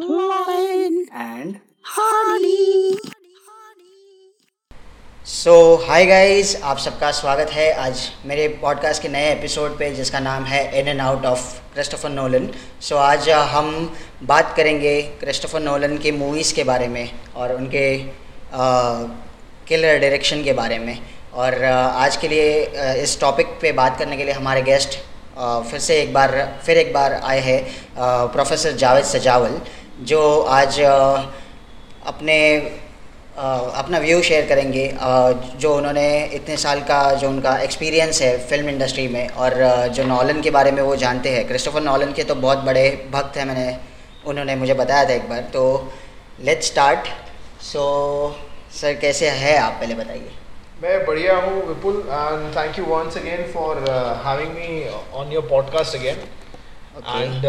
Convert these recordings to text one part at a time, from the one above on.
And. So hi guys आप सबका स्वागत है आज मेरे पॉडकास्ट के नए एपिसोड पे, जिसका नाम है in and out of Christopher Nolan so आज हम बात करेंगे क्रिस्टोफर नोलन की मूवीज़ के बारे में और उनके किलर डायरेक्शन के बारे में. और आज के लिए इस टॉपिक पे बात करने के लिए हमारे गेस्ट फिर से एक बार, फिर एक बार आए हैं प्रोफेसर जावेद सजावल. जो आज अपने अपना व्यू शेयर करेंगे जो उन्होंने इतने साल का जो उनका एक्सपीरियंस है फ़िल्म इंडस्ट्री में और जो नॉलन के बारे में वो जानते हैं। क्रिस्टोफर नॉलन के तो बहुत बड़े भक्त हैं मैंने उन्होंने मुझे बताया था एक बार। तो लेट्स स्टार्ट सो सर कैसे है आप? पहले बताइए। मैं बढ़िया हूँ Vipul and thank you once again for having me on your podcast again and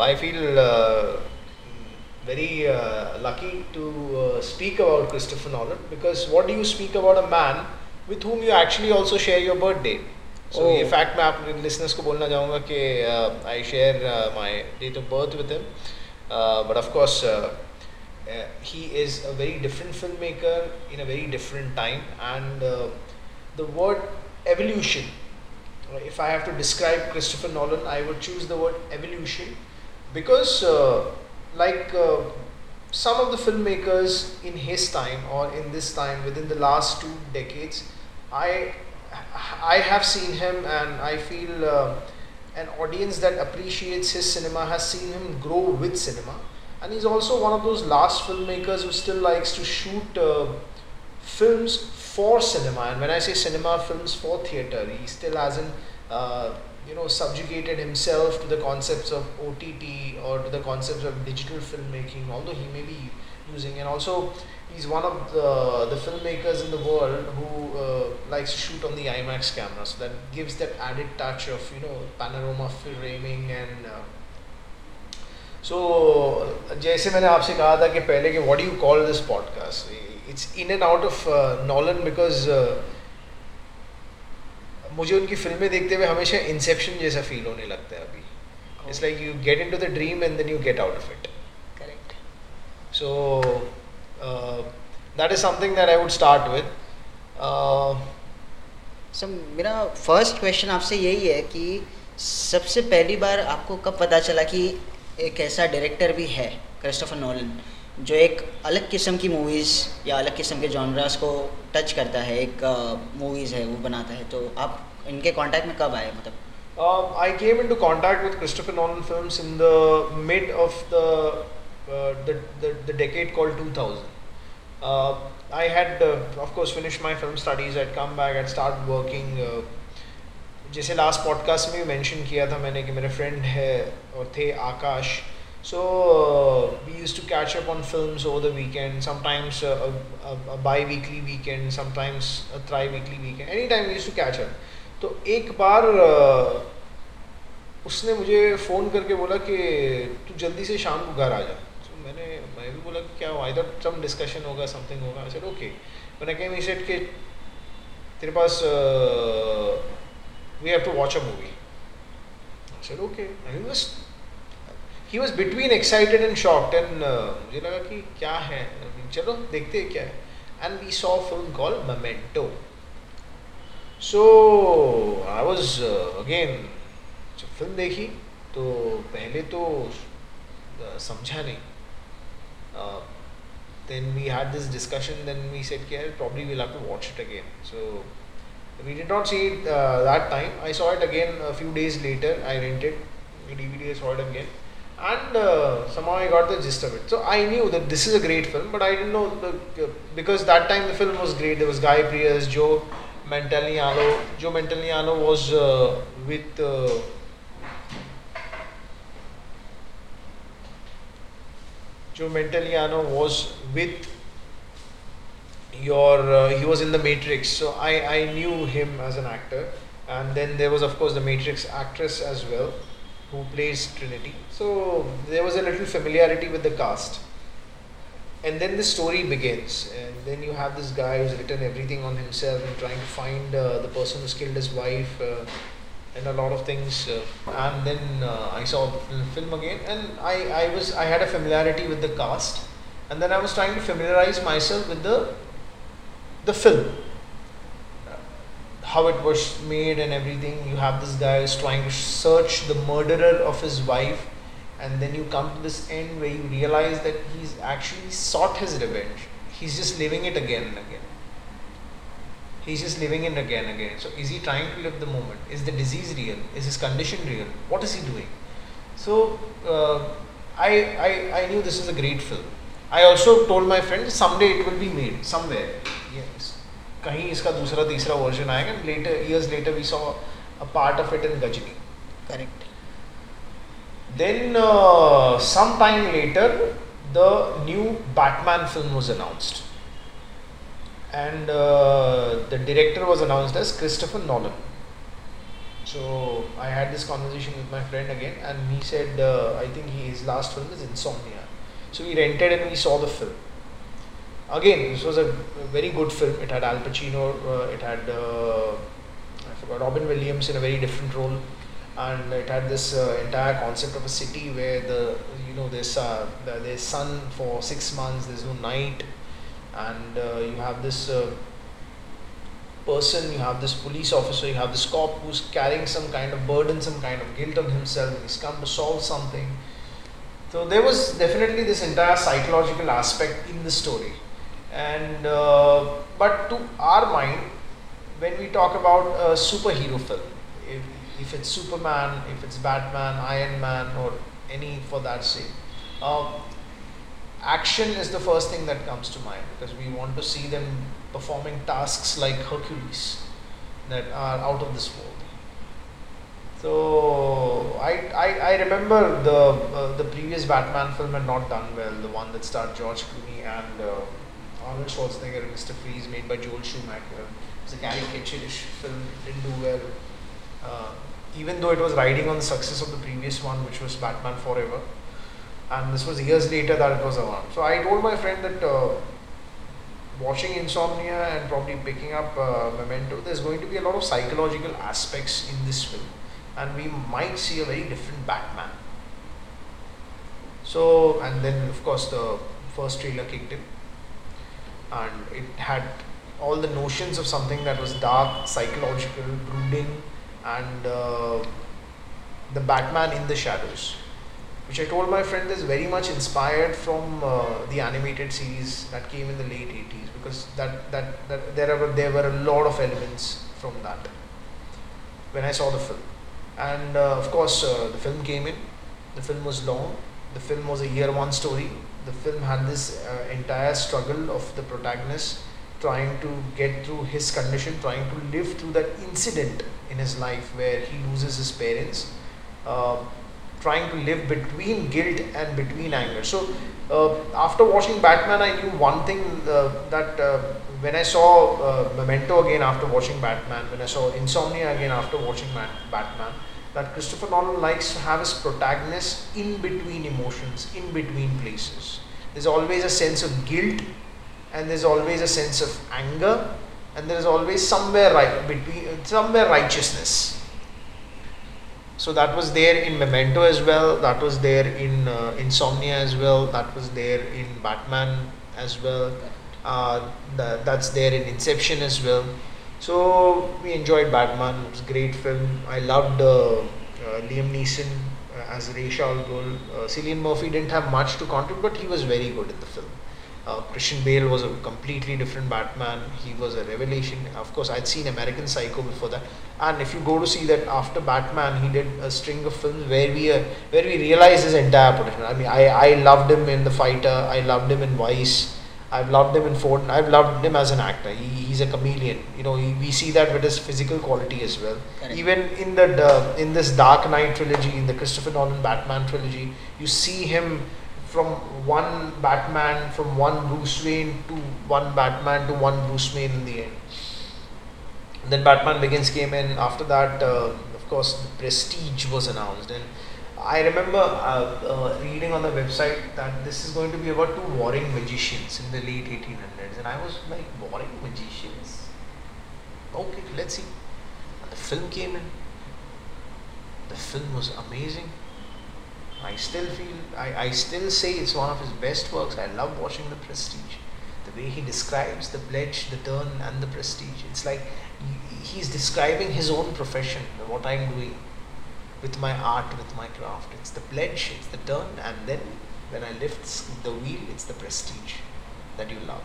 I uh, very uh, lucky to uh, speak about Christopher Nolan because what do you speak about a man with whom you actually also share your birthday? So Oh. ये fact मैं आप listeners को बोलना चाहूँगा कि uh, I share uh, my date of birth with him, uh, but of course. Uh, uh, he is a very different filmmaker in a very different time and uh, the word evolution uh, if i have to describe christopher nolan i would choose the word evolution because uh, like uh, some of the filmmakers in his time or in this time within the last two decades i i have seen him and i feel uh, an audience that appreciates his cinema has seen him grow with cinema. And he's also one of those last filmmakers who still likes to shoot uh, films for cinema. And when i say cinema films for theater he still hasn't uh, you know subjugated himself to the concepts of ott or to the concepts of digital filmmaking although he may be using and also he's one of the, the filmmakers in the world who uh, likes to shoot on the imax camera so that gives that added touch of you know panorama framing and uh, सो जैसे मैंने आपसे कहा था कि पहले कि what do you call this podcast it's in and out of Nolan because मुझे उनकी फ़िल्में देखते हुए हमेशा इंसेप्शन जैसा फील होने लगता है अभी। It's like you get into the dream and then you get out of it correct so that is that I would start with. Uh, sir मेरा फ़र्स्ट क्वेश्चन आपसे यही है कि सबसे पहली बार आपको कब पता चला कि एक ऐसा डायरेक्टर भी है क्रिस्टोफर नोलन जो एक अलग किस्म की मूवीज़ या अलग किस्म के जॉनरास को टच करता है, एक मूवीज़ है, वो बनाता है तो आप इनके कांटेक्ट में कब आए मतलब? I came into contact with Christopher non film in the mid of the decade call two thousand I had of course finish my film studies at come back at start working जैसे last podcast में भी mention किया था मैंने कि मेरे friend है और थे आकाश। So uh, we used to catch up on films over the weekend, sometimes uh, a, a, a bi weekly weekend, sometimes a tri weekly weekend. Anytime we used to catch up. तो एक बार उसने मुझे phone करके बोला कि तू जल्दी से शाम को घर आ जा तो मैंने मैं भी बोला कि क्या हुआ आई दट सम डिस्कशन होगा समथिंग होगा सर ओके मैंने कहीं सेट के तेरे पास we have to watch a movie sir okay I was he was between excited and shocked and मुझे लगा कि क्या है चलो देखते हैं क्या है and we saw film call Memento so I was again जब फ़िल्म देखी तो पहले तो uh, समझा नहीं then we had this discussion then we said कि probably we'll have to watch it again so we did not see it uh, that time i saw it again a few days later i rented the dvd i saw it again and uh, somehow i got the gist of it. So i knew that this is a great film but i didn't know the, because that time the film was great. There was guy Pearce, joe Manganiello. joe Manganiello was uh, with uh, Joe Pantoliano was with your uh, he was in the Matrix, so I I knew him as an actor, and then there was of course the Matrix actress as well, who plays Trinity. So there was a little familiarity with the cast, and then the story begins, and then you have this guy who's written everything on himself and trying to find uh, the person who's killed his wife. Uh, and a lot of things. Uh, and then uh, I saw the film again, and I, I was I had a familiarity with the cast, and then I was trying to familiarize myself with the the film, how it was made and everything. You have this guy who's trying to search the murderer of his wife, and then you come to this end where you realize that he's actually sought his revenge. He's just living it again and again he's just living it again and again. So is he trying to live the moment? Is the disease real? Is his condition real? What is he doing? So uh, I, I, I knew this is a great film. I also told my friend someday it will be made somewhere. Yes. कहीं इसका दूसरा तीसरा version आएगा later years later we saw a part of it in Ghajini correct then some time later the new Batman film was announced and the director was announced as Christopher Nolan so I had this conversation with my friend again and me said I think he is last film is in so we rented and we saw the film Again, this was a very good film. It had Al Pacino, uh, it had uh, I forgot Robin Williams in a very different role, and it had this uh, entire concept of a city where the you know there's uh, there's sun for six months, there's no night, and uh, you have this uh, person, you have this police officer, you have this cop who's carrying some kind of burden, some kind of guilt on himself, and he's come to solve something. So there was definitely this entire psychological aspect in the story. And uh, but to our mind, when we talk about a superhero film, if, if it's Superman, if it's Batman, Iron Man, or any for that sake, uh, action is the first thing that comes to mind because we want to see them performing tasks like Hercules that are out of this world. So I, I, I remember the uh, the previous Batman film had not done well, the one that starred George Clooney and uh, Arnold Schwarzenegger and Mr. Freeze, made by Joel Schumacher. It was a caricaturish film, didn't do well. Uh, even though it was riding on the success of the previous one, which was Batman Forever and this was years later that it was around. So I told my friend that uh, watching Insomnia and probably picking up uh, Memento, there's going to be a lot of psychological aspects in this film, and we might see a very different Batman. So, and then of course the first trailer kicked in, and it had all the notions of something that was dark, psychological, brooding, and uh, the Batman in the shadows which I told my friend is very much inspired from uh, the animated series that came in the late 80s because that, that, that there, were, there were a lot of elements from that when I saw the film. And uh, of course, uh, the film came in, the film was long, the film was a year one story. The film had this uh, entire struggle of the protagonist trying to get through his condition, trying to live through that incident in his life where he loses his parents. Uh, trying to live between guilt and between anger. So uh, after watching Batman, I knew one thing uh, that uh, when I saw uh, Memento again after watching Batman, when I saw Insomnia again after watching Batman, that Christopher Nolan likes to have his protagonist in between emotions, in between places. There's always a sense of guilt, and there's always a sense of anger, and there is always somewhere right between somewhere righteousness so that was there in Memento as well. That was there in uh, Insomnia as well. That was there in Batman as well. Uh, that, that's there in Inception as well. So we enjoyed Batman. It was a great film. I loved uh, uh Liam Neeson uh, as Ra's al. Uh, Cillian Murphy didn't have much to contribute, but he was very good in the film. Uh, Christian Bale was a completely different Batman. He was a revelation. Of course, I'd seen American Psycho before that, and if you go to see that after Batman, he did a string of films where we uh, where we realize his entire potential. I mean, I, I loved him in The Fighter. I loved him in Vice. I've loved him in Ford. I've loved him as an actor. He, he's a chameleon. You know, he, we see that with his physical quality as well. Correct. Even in the uh, in this Dark Knight trilogy, in the Christopher Nolan Batman trilogy, you see him from one Batman, from one Bruce Wayne to one Batman to one Bruce Wayne in the end. And then Batman Begins came in. After that, uh, of course, the Prestige was announced, and I remember uh, uh, reading on the website that this is going to be about two warring magicians in the late 1800s, and I was like, warring magicians? Okay, let's see. And the film came in, the film was amazing. I still feel, I, I still say it's one of his best works. I love watching The Prestige. The way he describes the pledge, the turn, and the prestige. It's like he's describing his own profession, what I'm doing with my art, with my craft. It's the pledge, it's the turn, and then when I lift the wheel, it's the prestige that you love.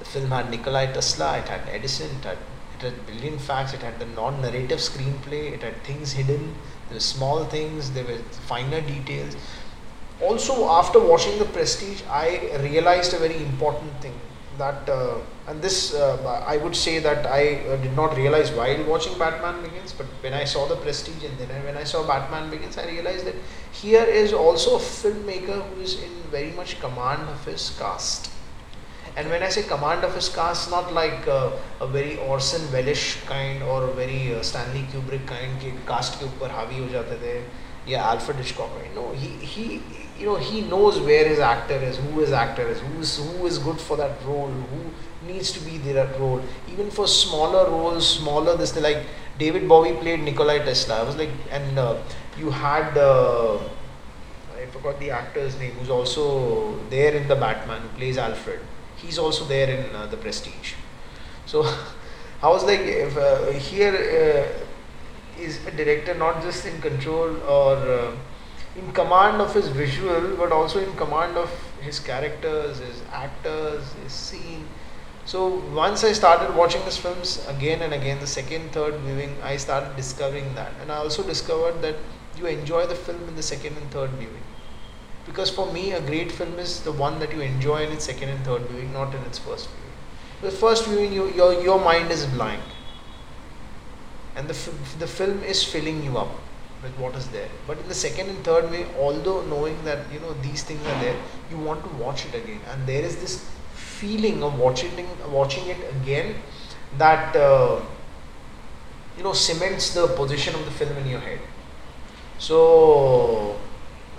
The film had Nikolai Tesla, it had Edison, it had, it had brilliant facts, it had the non narrative screenplay, it had things hidden, there were small things, there were finer details. Also, after watching The Prestige, I realized a very important thing that uh, and this uh, I would say that I uh, did not realize while watching Batman Begins, but when I saw The Prestige and then when I saw Batman Begins, I realized that here is also a filmmaker who is in very much command of his cast. And when I say command of his cast, not like uh, a very Orson Welles kind or very uh, Stanley Kubrick kind ki cast ke upar havi ho jate the, yeah, Alfred Hitchcock. No, he he you know he knows where his actor is, who his actor is, who is who is good for that role, who needs to be there that role. Even for smaller roles, smaller this like David Bowie played Nikolai Tesla. I was like, and uh, you had uh, I forgot the actor's name who's also there in the Batman who plays Alfred. He's also there in uh, the Prestige. So I was like, if uh, here uh, is a director not just in control or uh, in command of his visual, but also in command of his characters, his actors, his scene so once I started watching these films again and again, the second, third viewing, I started discovering that. And I also discovered that you enjoy the film in the second and third viewing. Because for me, a great film is the one that you enjoy in its second and third viewing, not in its first viewing. The first viewing, you, your, your mind is blank. And the, the film is filling you up with what is there. But in the second and third way, although knowing that you know these things are there, you want to watch it again. And there is this feeling of watching watching it again that uh, you know cements the position of the film in your head. So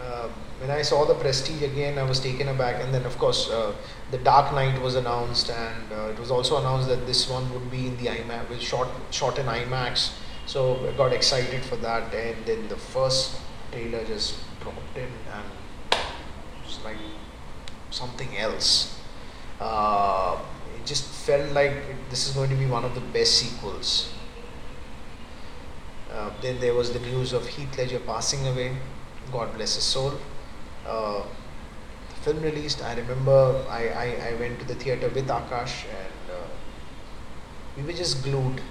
uh, when I saw the Prestige again, I was taken aback, and then of course uh, the Dark Knight was announced, and uh, it was also announced that this one would be in the IMAX, with shot shot in IMAX. So I got excited for that, and then the first trailer just dropped in, and it's like something else uh, it just felt like this is going to be one of the best sequels. Uh, then there was the news of Heath Ledger passing away. God bless his soul. Uh, the film released. I remember I, I, I, went to the theater with Akash and uh, we were just glued,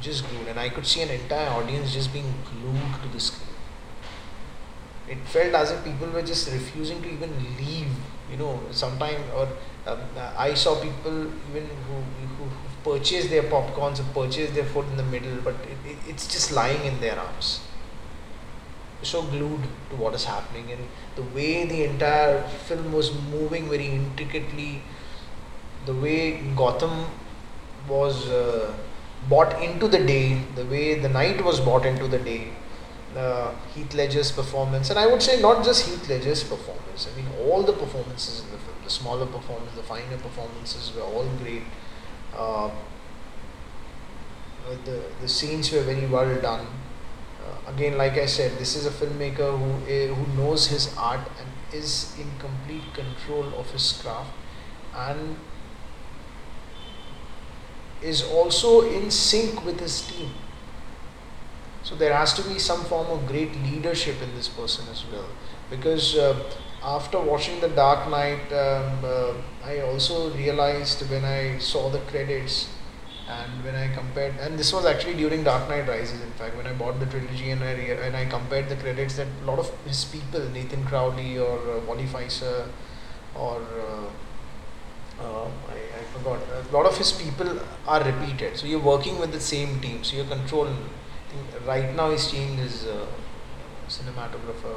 just glued, and I could see an entire audience just being glued to the screen. It felt as if people were just refusing to even leave. You know, sometime or um, I saw people even who, who, who purchase their popcorns and purchased their food in the middle, but it, it, it's just lying in their arms. So glued to what is happening, and the way the entire film was moving very intricately, the way Gotham was uh, bought into the day, the way the night was bought into the day, uh, Heath Ledger's performance, and I would say not just Heath Ledger's performance. I mean all the performances in the film the smaller performances, the finer performances were all great. Uh, the, the scenes were very well done. Uh, again, like I said, this is a filmmaker who uh, who knows his art and is in complete control of his craft, and is also in sync with his team. So there has to be some form of great leadership in this person as well, because uh, after watching The Dark Knight, um, uh, I also realized when I saw the credits and when I compared, and this was actually during Dark Knight Rises, in fact, when I bought the trilogy and I and I compared the credits that a lot of his people, Nathan Crowley or uh, Wally Pfister, or uh, uh, I, I forgot, a lot of his people are repeated. So you're working with the same team, so you're controlling. right now he's changed his uh, cinematographer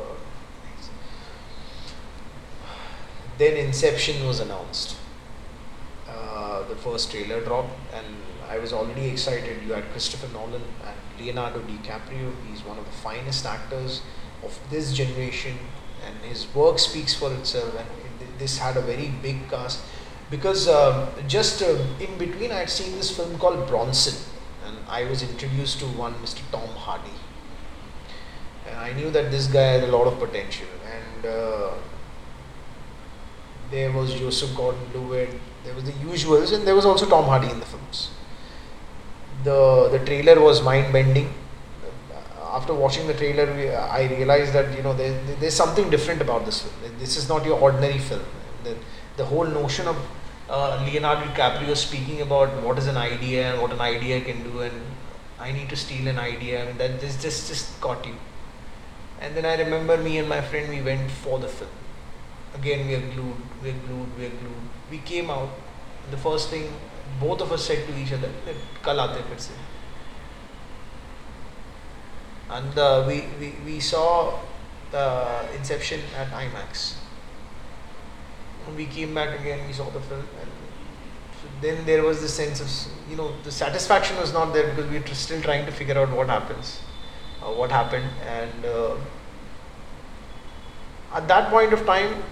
then Inception was announced. Uh, the first trailer dropped, and I was already excited. You had Christopher Nolan and Leonardo DiCaprio. He's one of the finest actors of this generation, and his work speaks for itself. And this had a very big cast because um, just uh, in between, I had seen this film called Bronson, and I was introduced to one Mr. Tom Hardy. And I knew that this guy had a lot of potential, and uh, there was Joseph Gordon-Levitt, there was the usuals, and there was also Tom Hardy in the films. The the trailer was mind-bending. After watching the trailer, we, I realized that you know there, there's something different about this film. This is not your ordinary film. The whole notion of uh, Leonardo DiCaprio speaking about what is an idea and what an idea can do, and I need to steal an idea. I mean, that this just just caught you. And then I remember me and my friend we went for the film. Again, we are glued, we are glued, we are glued. We came out. The first thing both of us said to each other, "Kal aate fir se." And uh, we, we we saw uh, Inception at IMAX. We came back again. We saw the film, and then there was the sense of you know the satisfaction was not there because we were still trying to figure out what happens uh, what happened. And uh, at that point of time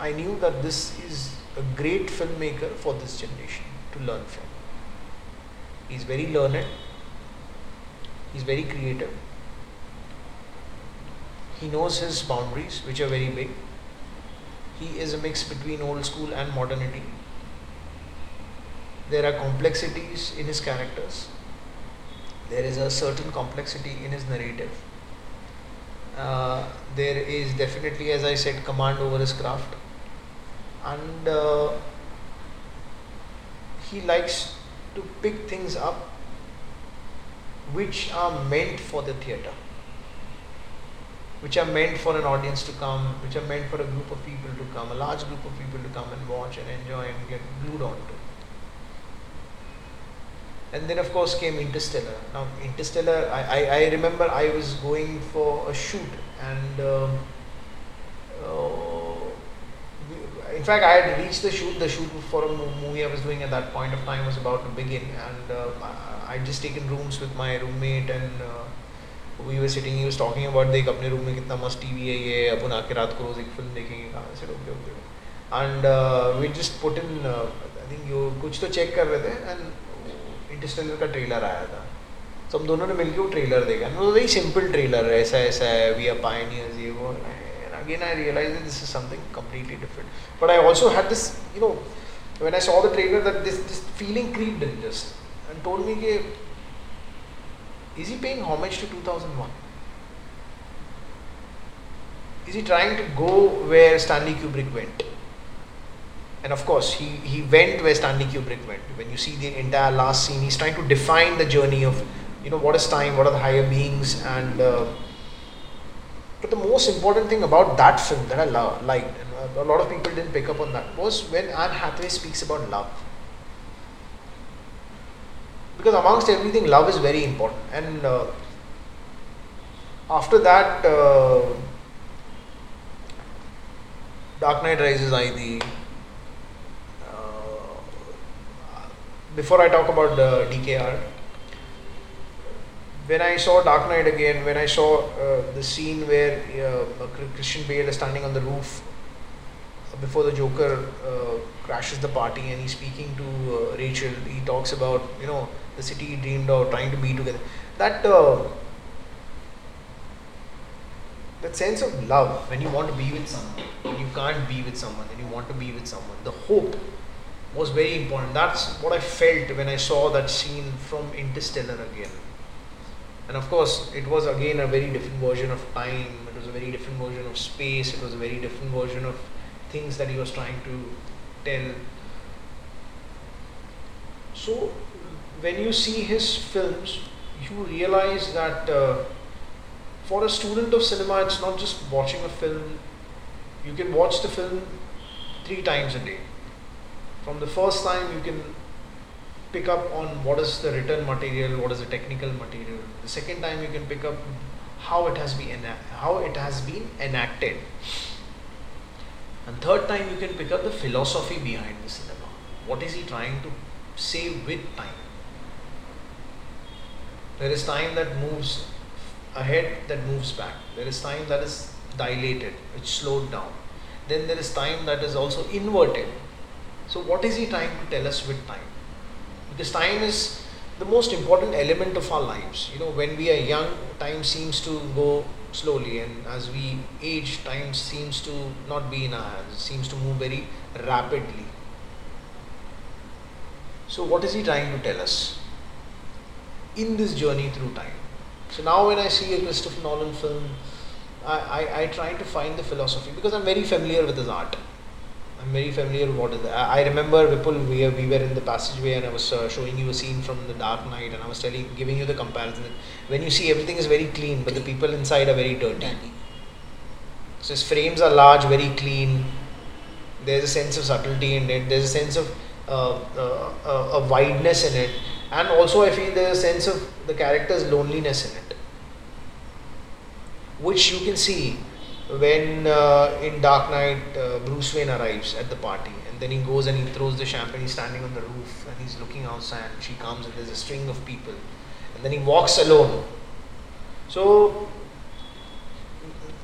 i knew that this is a great filmmaker for this generation to learn from. He's very learned. He's very creative. He knows his boundaries which are very big he is a mix between old school and modernity. There are complexities in his characters. There is a certain complexity in his narrative. Uh, there is definitely as i said command over his craft. And uh, he likes to pick things up which are meant for the theater which are meant for an audience to come which are meant for a group of people to come a large group of people to come and watch and enjoy and get glued onto and then of course came Interstellar. Now Interstellar, I, I, I remember I was going for a shoot and um, uh, in fact I had reached the shoot. The shoot for a movie I was doing at that point of time was about to begin and uh, I had just taken rooms with my roommate and uh, we were sitting he was talking about देख, अपने room में कितना मस्त TV है ये, अपन आके रात को रोज एक फ़िल्म देखेंगे कहाँ से okay okay and we just put in I think you कुछ तो चेक कर रहे थे एंड इंटरस्टेलर का ट्रेलर आया था। तो हम दोनों ने मिलकर वो ट्रेलर देखा। वो वेरी सिंपल ट्रेलर है, ऐसा ऐसा है वी आर पायनियर्स ये वो again I realise this is something completely different but I also had this you know when I saw the trailer that this this feeling creep dangers and told me कि is he paying homage to 2001? Is he trying to go where Stanley Kubrick went? And of course, he, he went where Stanley Kubrick went. When you see the entire last scene, he's trying to define the journey of, you know, what is time, what are the higher beings, and. Uh, but the most important thing about that film that I lo- liked, a lot of people didn't pick up on that, was when Anne Hathaway speaks about love. Because amongst everything, love is very important. And uh, after that, uh, Dark Knight Rises, I the before I talk about the DKR, when I saw Dark Knight again, when I saw uh, the scene where uh, Christian Bale is standing on the roof before the Joker uh, crashes the party and he's speaking to uh, Rachel, he talks about you know the city dreamed of, trying to be together. That uh, that sense of love when you want to be with someone, when you can't be with someone, and you want to be with someone, the hope was very important. That's what I felt when I saw that scene from Interstellar again. And of course, it was again a very different version of time, it was a very different version of space, it was a very different version of things that he was trying to tell. So, when you see his films, you realize that uh, for a student of cinema, it's not just watching a film, you can watch the film three times a day from the first time you can pick up on what is the written material, what is the technical material. The second time you can pick up how it has been how it has been enacted. And third time you can pick up the philosophy behind the cinema. What is he trying to say with time? There is time that moves ahead, that moves back. There is time that is dilated, which slowed down. Then there is time that is also inverted, so, what is he trying to tell us with time? Because time is the most important element of our lives. You know, when we are young, time seems to go slowly, and as we age, time seems to not be in our hands. It seems to move very rapidly. So, what is he trying to tell us in this journey through time? So now, when I see a Christopher Nolan film, I, I, I try to find the philosophy because I'm very familiar with his art. I'm very familiar with what is that. I remember Vipul, we, we were in the passageway and I was uh, showing you a scene from The Dark Knight and I was telling, giving you the comparison. When you see everything is very clean, but the people inside are very dirty. So his frames are large, very clean. There's a sense of subtlety in it. There's a sense of uh, uh, uh, a wideness in it, and also I feel there's a sense of the character's loneliness in it, which you can see when uh, in Dark Knight uh, Bruce Wayne arrives at the party and then he goes and he throws the champagne, he's standing on the roof and he's looking outside, she comes and there's a string of people and then he walks alone. So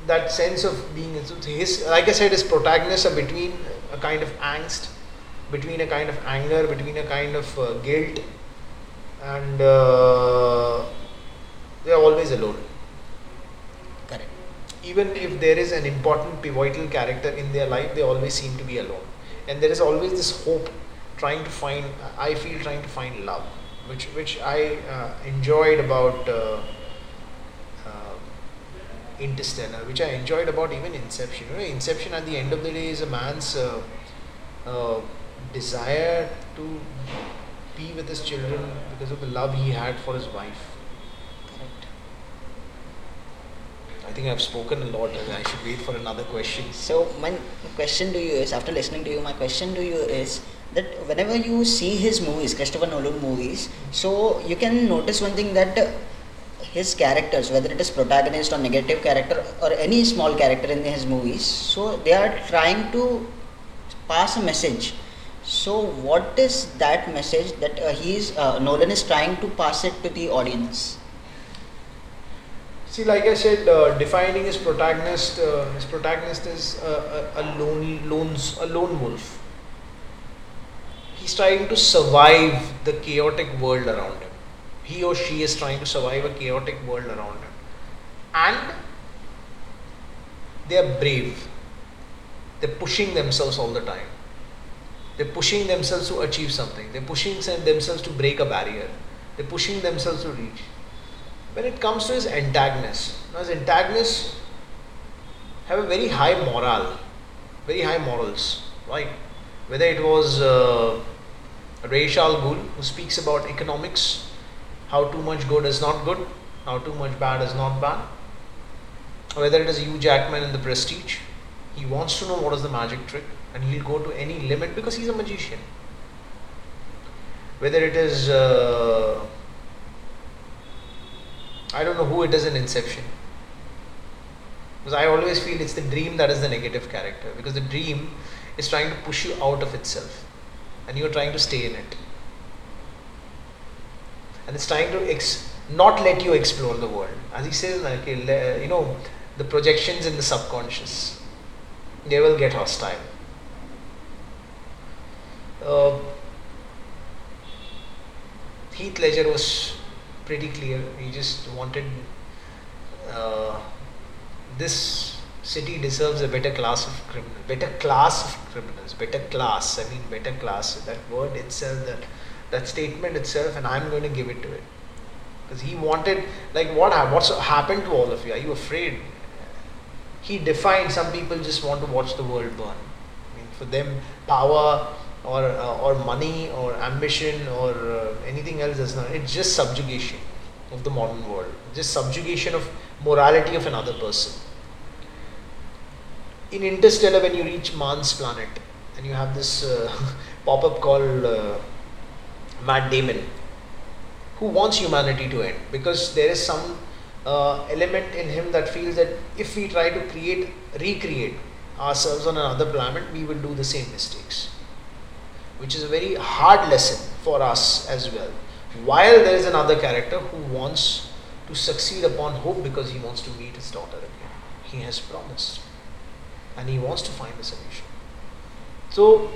that sense of being his like I said his protagonists are between a kind of angst, between a kind of anger, between a kind of uh, guilt and uh, they are always alone Correct. even if there is an important pivotal character in their life, they always seem to be alone. And there is always this hope trying to find, I feel trying to find love, which, which I uh, enjoyed about uh, uh, Interstellar, which I enjoyed about even Inception. You know, Inception at the end of the day is a man's uh, uh, desire to be with his children because of the love he had for his wife I think I've spoken a lot and I should wait for another question. So my question to you is, after listening to you, my question to you is that whenever you see his movies, Christopher Nolan movies, so you can notice one thing that his characters, whether it is protagonist or negative character or any small character in his movies, so they are trying to pass a message. So what is that message that uh, he is uh, Nolan is trying to pass it to the audience? See, like I said, uh, defining his protagonist, uh, his protagonist is a, a, a lone, lones, a lone wolf. He's trying to survive the chaotic world around him. He or she is trying to survive a chaotic world around him, and they are brave. They're pushing themselves all the time. They're pushing themselves to achieve something. They're pushing themselves to break a barrier. They're pushing themselves to reach when it comes to his antagonists, now his antagonists have a very high moral, very high morals, right? Whether it was uh, al Ghul, who speaks about economics, how too much good is not good, how too much bad is not bad. Whether it is Hugh Jackman in The Prestige, he wants to know what is the magic trick and he'll go to any limit because he's a magician. Whether it is uh, I don't know who it is in Inception. Because I always feel it's the dream that is the negative character. Because the dream is trying to push you out of itself. And you're trying to stay in it. And it's trying to ex- not let you explore the world. As he says, you know, the projections in the subconscious, they will get hostile. Uh, Heath Ledger was pretty clear. He just wanted uh, this city deserves a better class of criminals, better class of criminals, better class. I mean, better class. That word itself, that that statement itself, and I'm going to give it to it because he wanted like what what's happened to all of you? Are you afraid? He defined some people just want to watch the world burn. I mean, for them, power or uh, or money or ambition or uh, anything else is not it's just subjugation of the modern world. Just subjugation of morality of another person. In interstellar when you reach Mars planet and you have this uh, pop-up called uh, Matt Damon who wants humanity to end because there is some uh, element in him that feels that if we try to create recreate ourselves on another planet we will do the same mistakes which is a very hard lesson for us as well. While there is another character who wants to succeed upon hope because he wants to meet his daughter again. He has promised and he wants to find a solution. So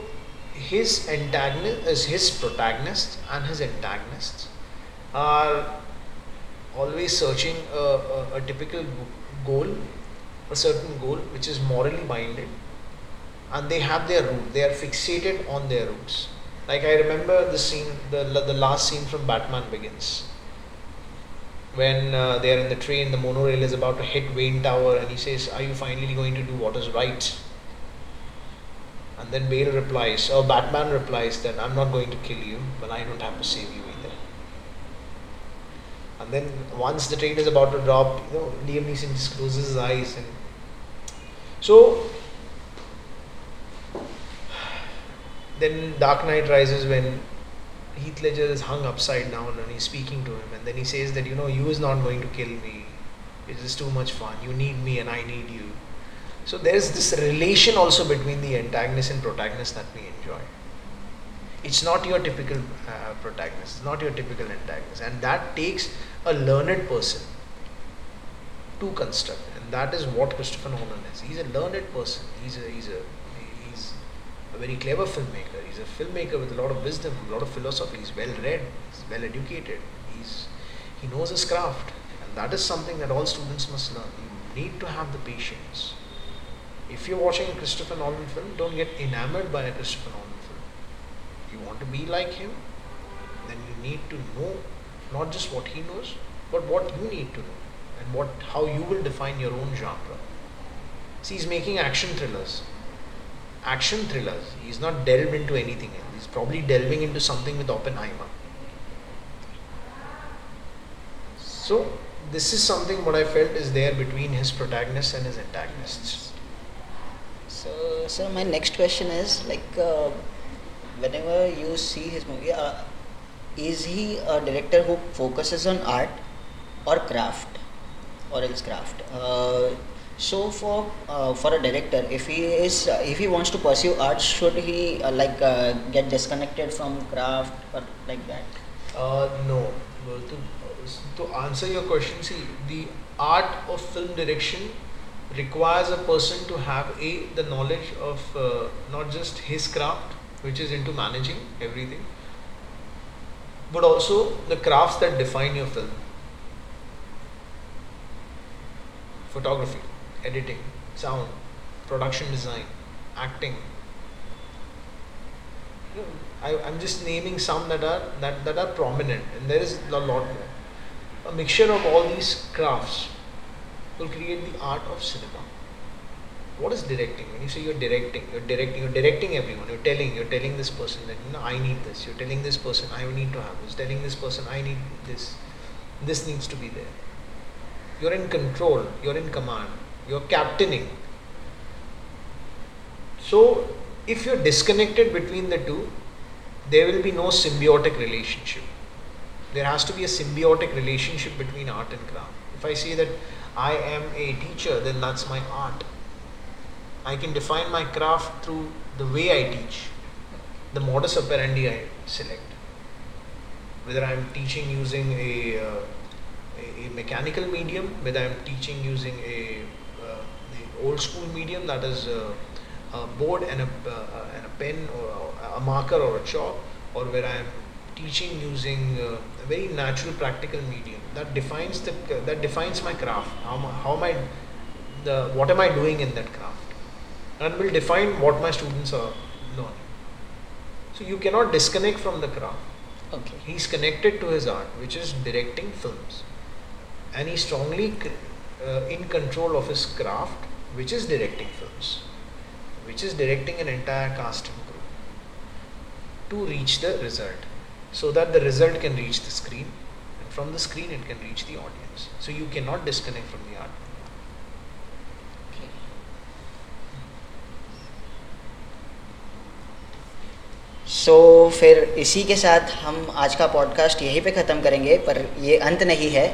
his antagonist is his protagonist and his antagonists are always searching a, a, a typical goal, a certain goal which is morally minded, and they have their root. They are fixated on their roots. Like I remember the scene, the the last scene from Batman Begins, when uh, they are in the train, the monorail is about to hit Wayne Tower, and he says, "Are you finally going to do what is right?" And then Bale replies, or Batman replies that I'm not going to kill you, but I don't have to save you either. And then once the train is about to drop, you know, Liam Neeson just closes his eyes and so then Dark Knight Rises when Heath Ledger is hung upside down and he's speaking to him and then he says that you know you is not going to kill me. It is too much fun. You need me and I need you. So there's this relation also between the antagonist and protagonist that we enjoy. It's not your typical uh, protagonist, it's not your typical antagonist, and that takes a learned person to construct, and that is what Christopher Nolan is. He's a learned person. He's a he's a a very clever filmmaker. He's a filmmaker with a lot of wisdom, a lot of philosophy. He's well read, he's well educated. He's he knows his craft, and that is something that all students must learn. You need to have the patience if you're watching a Christopher Nolan film, don't get enamored by a Christopher Nolan film. If you want to be like him, then you need to know not just what he knows, but what you need to know and what how you will define your own genre. See, he's making action thrillers. Action thrillers. He's not delved into anything else. He's probably delving into something with Oppenheimer. So, this is something what I felt is there between his protagonists and his antagonists. So, so my next question is like, uh, whenever you see his movie, uh, is he a director who focuses on art or craft, or else craft? Uh, so for uh, for a director, if he is uh, if he wants to pursue art, should he uh, like uh, get disconnected from craft or like that? Uh, no. Well, to, to answer your question, see the art of film direction requires a person to have a the knowledge of uh, not just his craft which is into managing everything but also the crafts that define your film photography editing sound production design acting I, i'm just naming some that are that, that are prominent and there is a lot more a mixture of all these crafts will create the art of cinema. What is directing? When you say you're directing, you're directing, you're directing everyone. You're telling, you're telling this person that you know I need this. You're telling this person I need to have this. Telling this person I need this. This needs to be there. You're in control. You're in command. You're captaining. So if you're disconnected between the two, there will be no symbiotic relationship. There has to be a symbiotic relationship between art and craft. If I say that I am a teacher, then that's my art. I can define my craft through the way I teach, the modus operandi I select. Whether I'm teaching using a, uh, a, mechanical medium, whether I'm teaching using a old school medium that is uh, a board and a, uh, and a pen or a marker or a chalk, or where I'm teaching using uh, a very natural practical medium that defines the that defines my craft. How, how am i the what am i doing in that craft? And will define what my students are learning. So you cannot disconnect from the craft. Okay. He's connected to his art which is directing films. And he's strongly uh, in control of his craft which is directing films which is directing an entire cast and crew to reach the result so that the result can reach the screen and from the screen it can reach the audience so you cannot disconnect from the art so so, फिर इसी के साथ हम आज का podcast यहीं पे ख़त्म करेंगे पर ये अंत नहीं है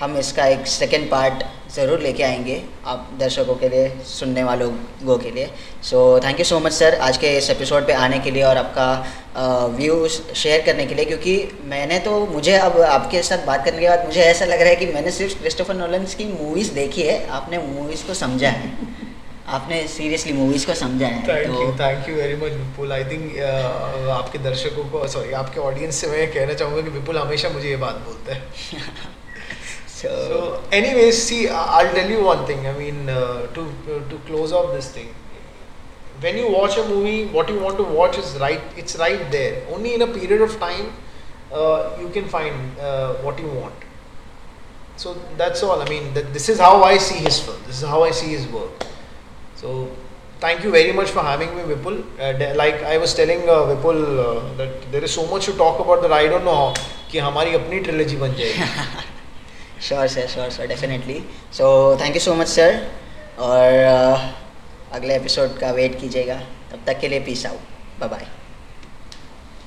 हम इसका एक सेकेंड पार्ट ज़रूर लेके आएँगे आप दर्शकों के लिए सुनने वालों के लिए। So thank you so much sir आज के इस एपिसोड पे आने के लिए और आपका व्यूज़ शेयर करने के लिए क्योंकि मैंने तो मुझे अब आपके साथ बात करने के बाद मुझे ऐसा लग रहा है कि मैंने सिर्फ़ क्रिस्टोफर नोलन्स की मूवीज़ देखी है आपने मूवीज़ को समझा है। आपने सीरियसली मूवीज़ को समझा है thank you thank you very much Vipul I think आपके दर्शकों को सॉरी आपके ऑडियंस से मैं कहना चाहूँगा कि विपुल हमेशा मुझे ये बात बोलता है। So, So, anyways, see, I- I'll tell you one thing. I mean, uh, to uh, to close off this thing, when you watch a movie, what you want to watch is right. It's right there. Only in a period of time, uh, you can find uh, what you want. So that's all. I mean, th- this is how I see his film. This is how I see his work. So. Thank you very much for having me, Vipul. Uh, de- like I was telling uh, Vipul uh, that there is so much to talk about that I don't know how कि हमारी अपनी trilogy बन जाएगी sure sir sure sir definitely so thank you so much sir और अगले episode का wait कीजिएगा। तब तक के लिए पीस आउट बाय बाय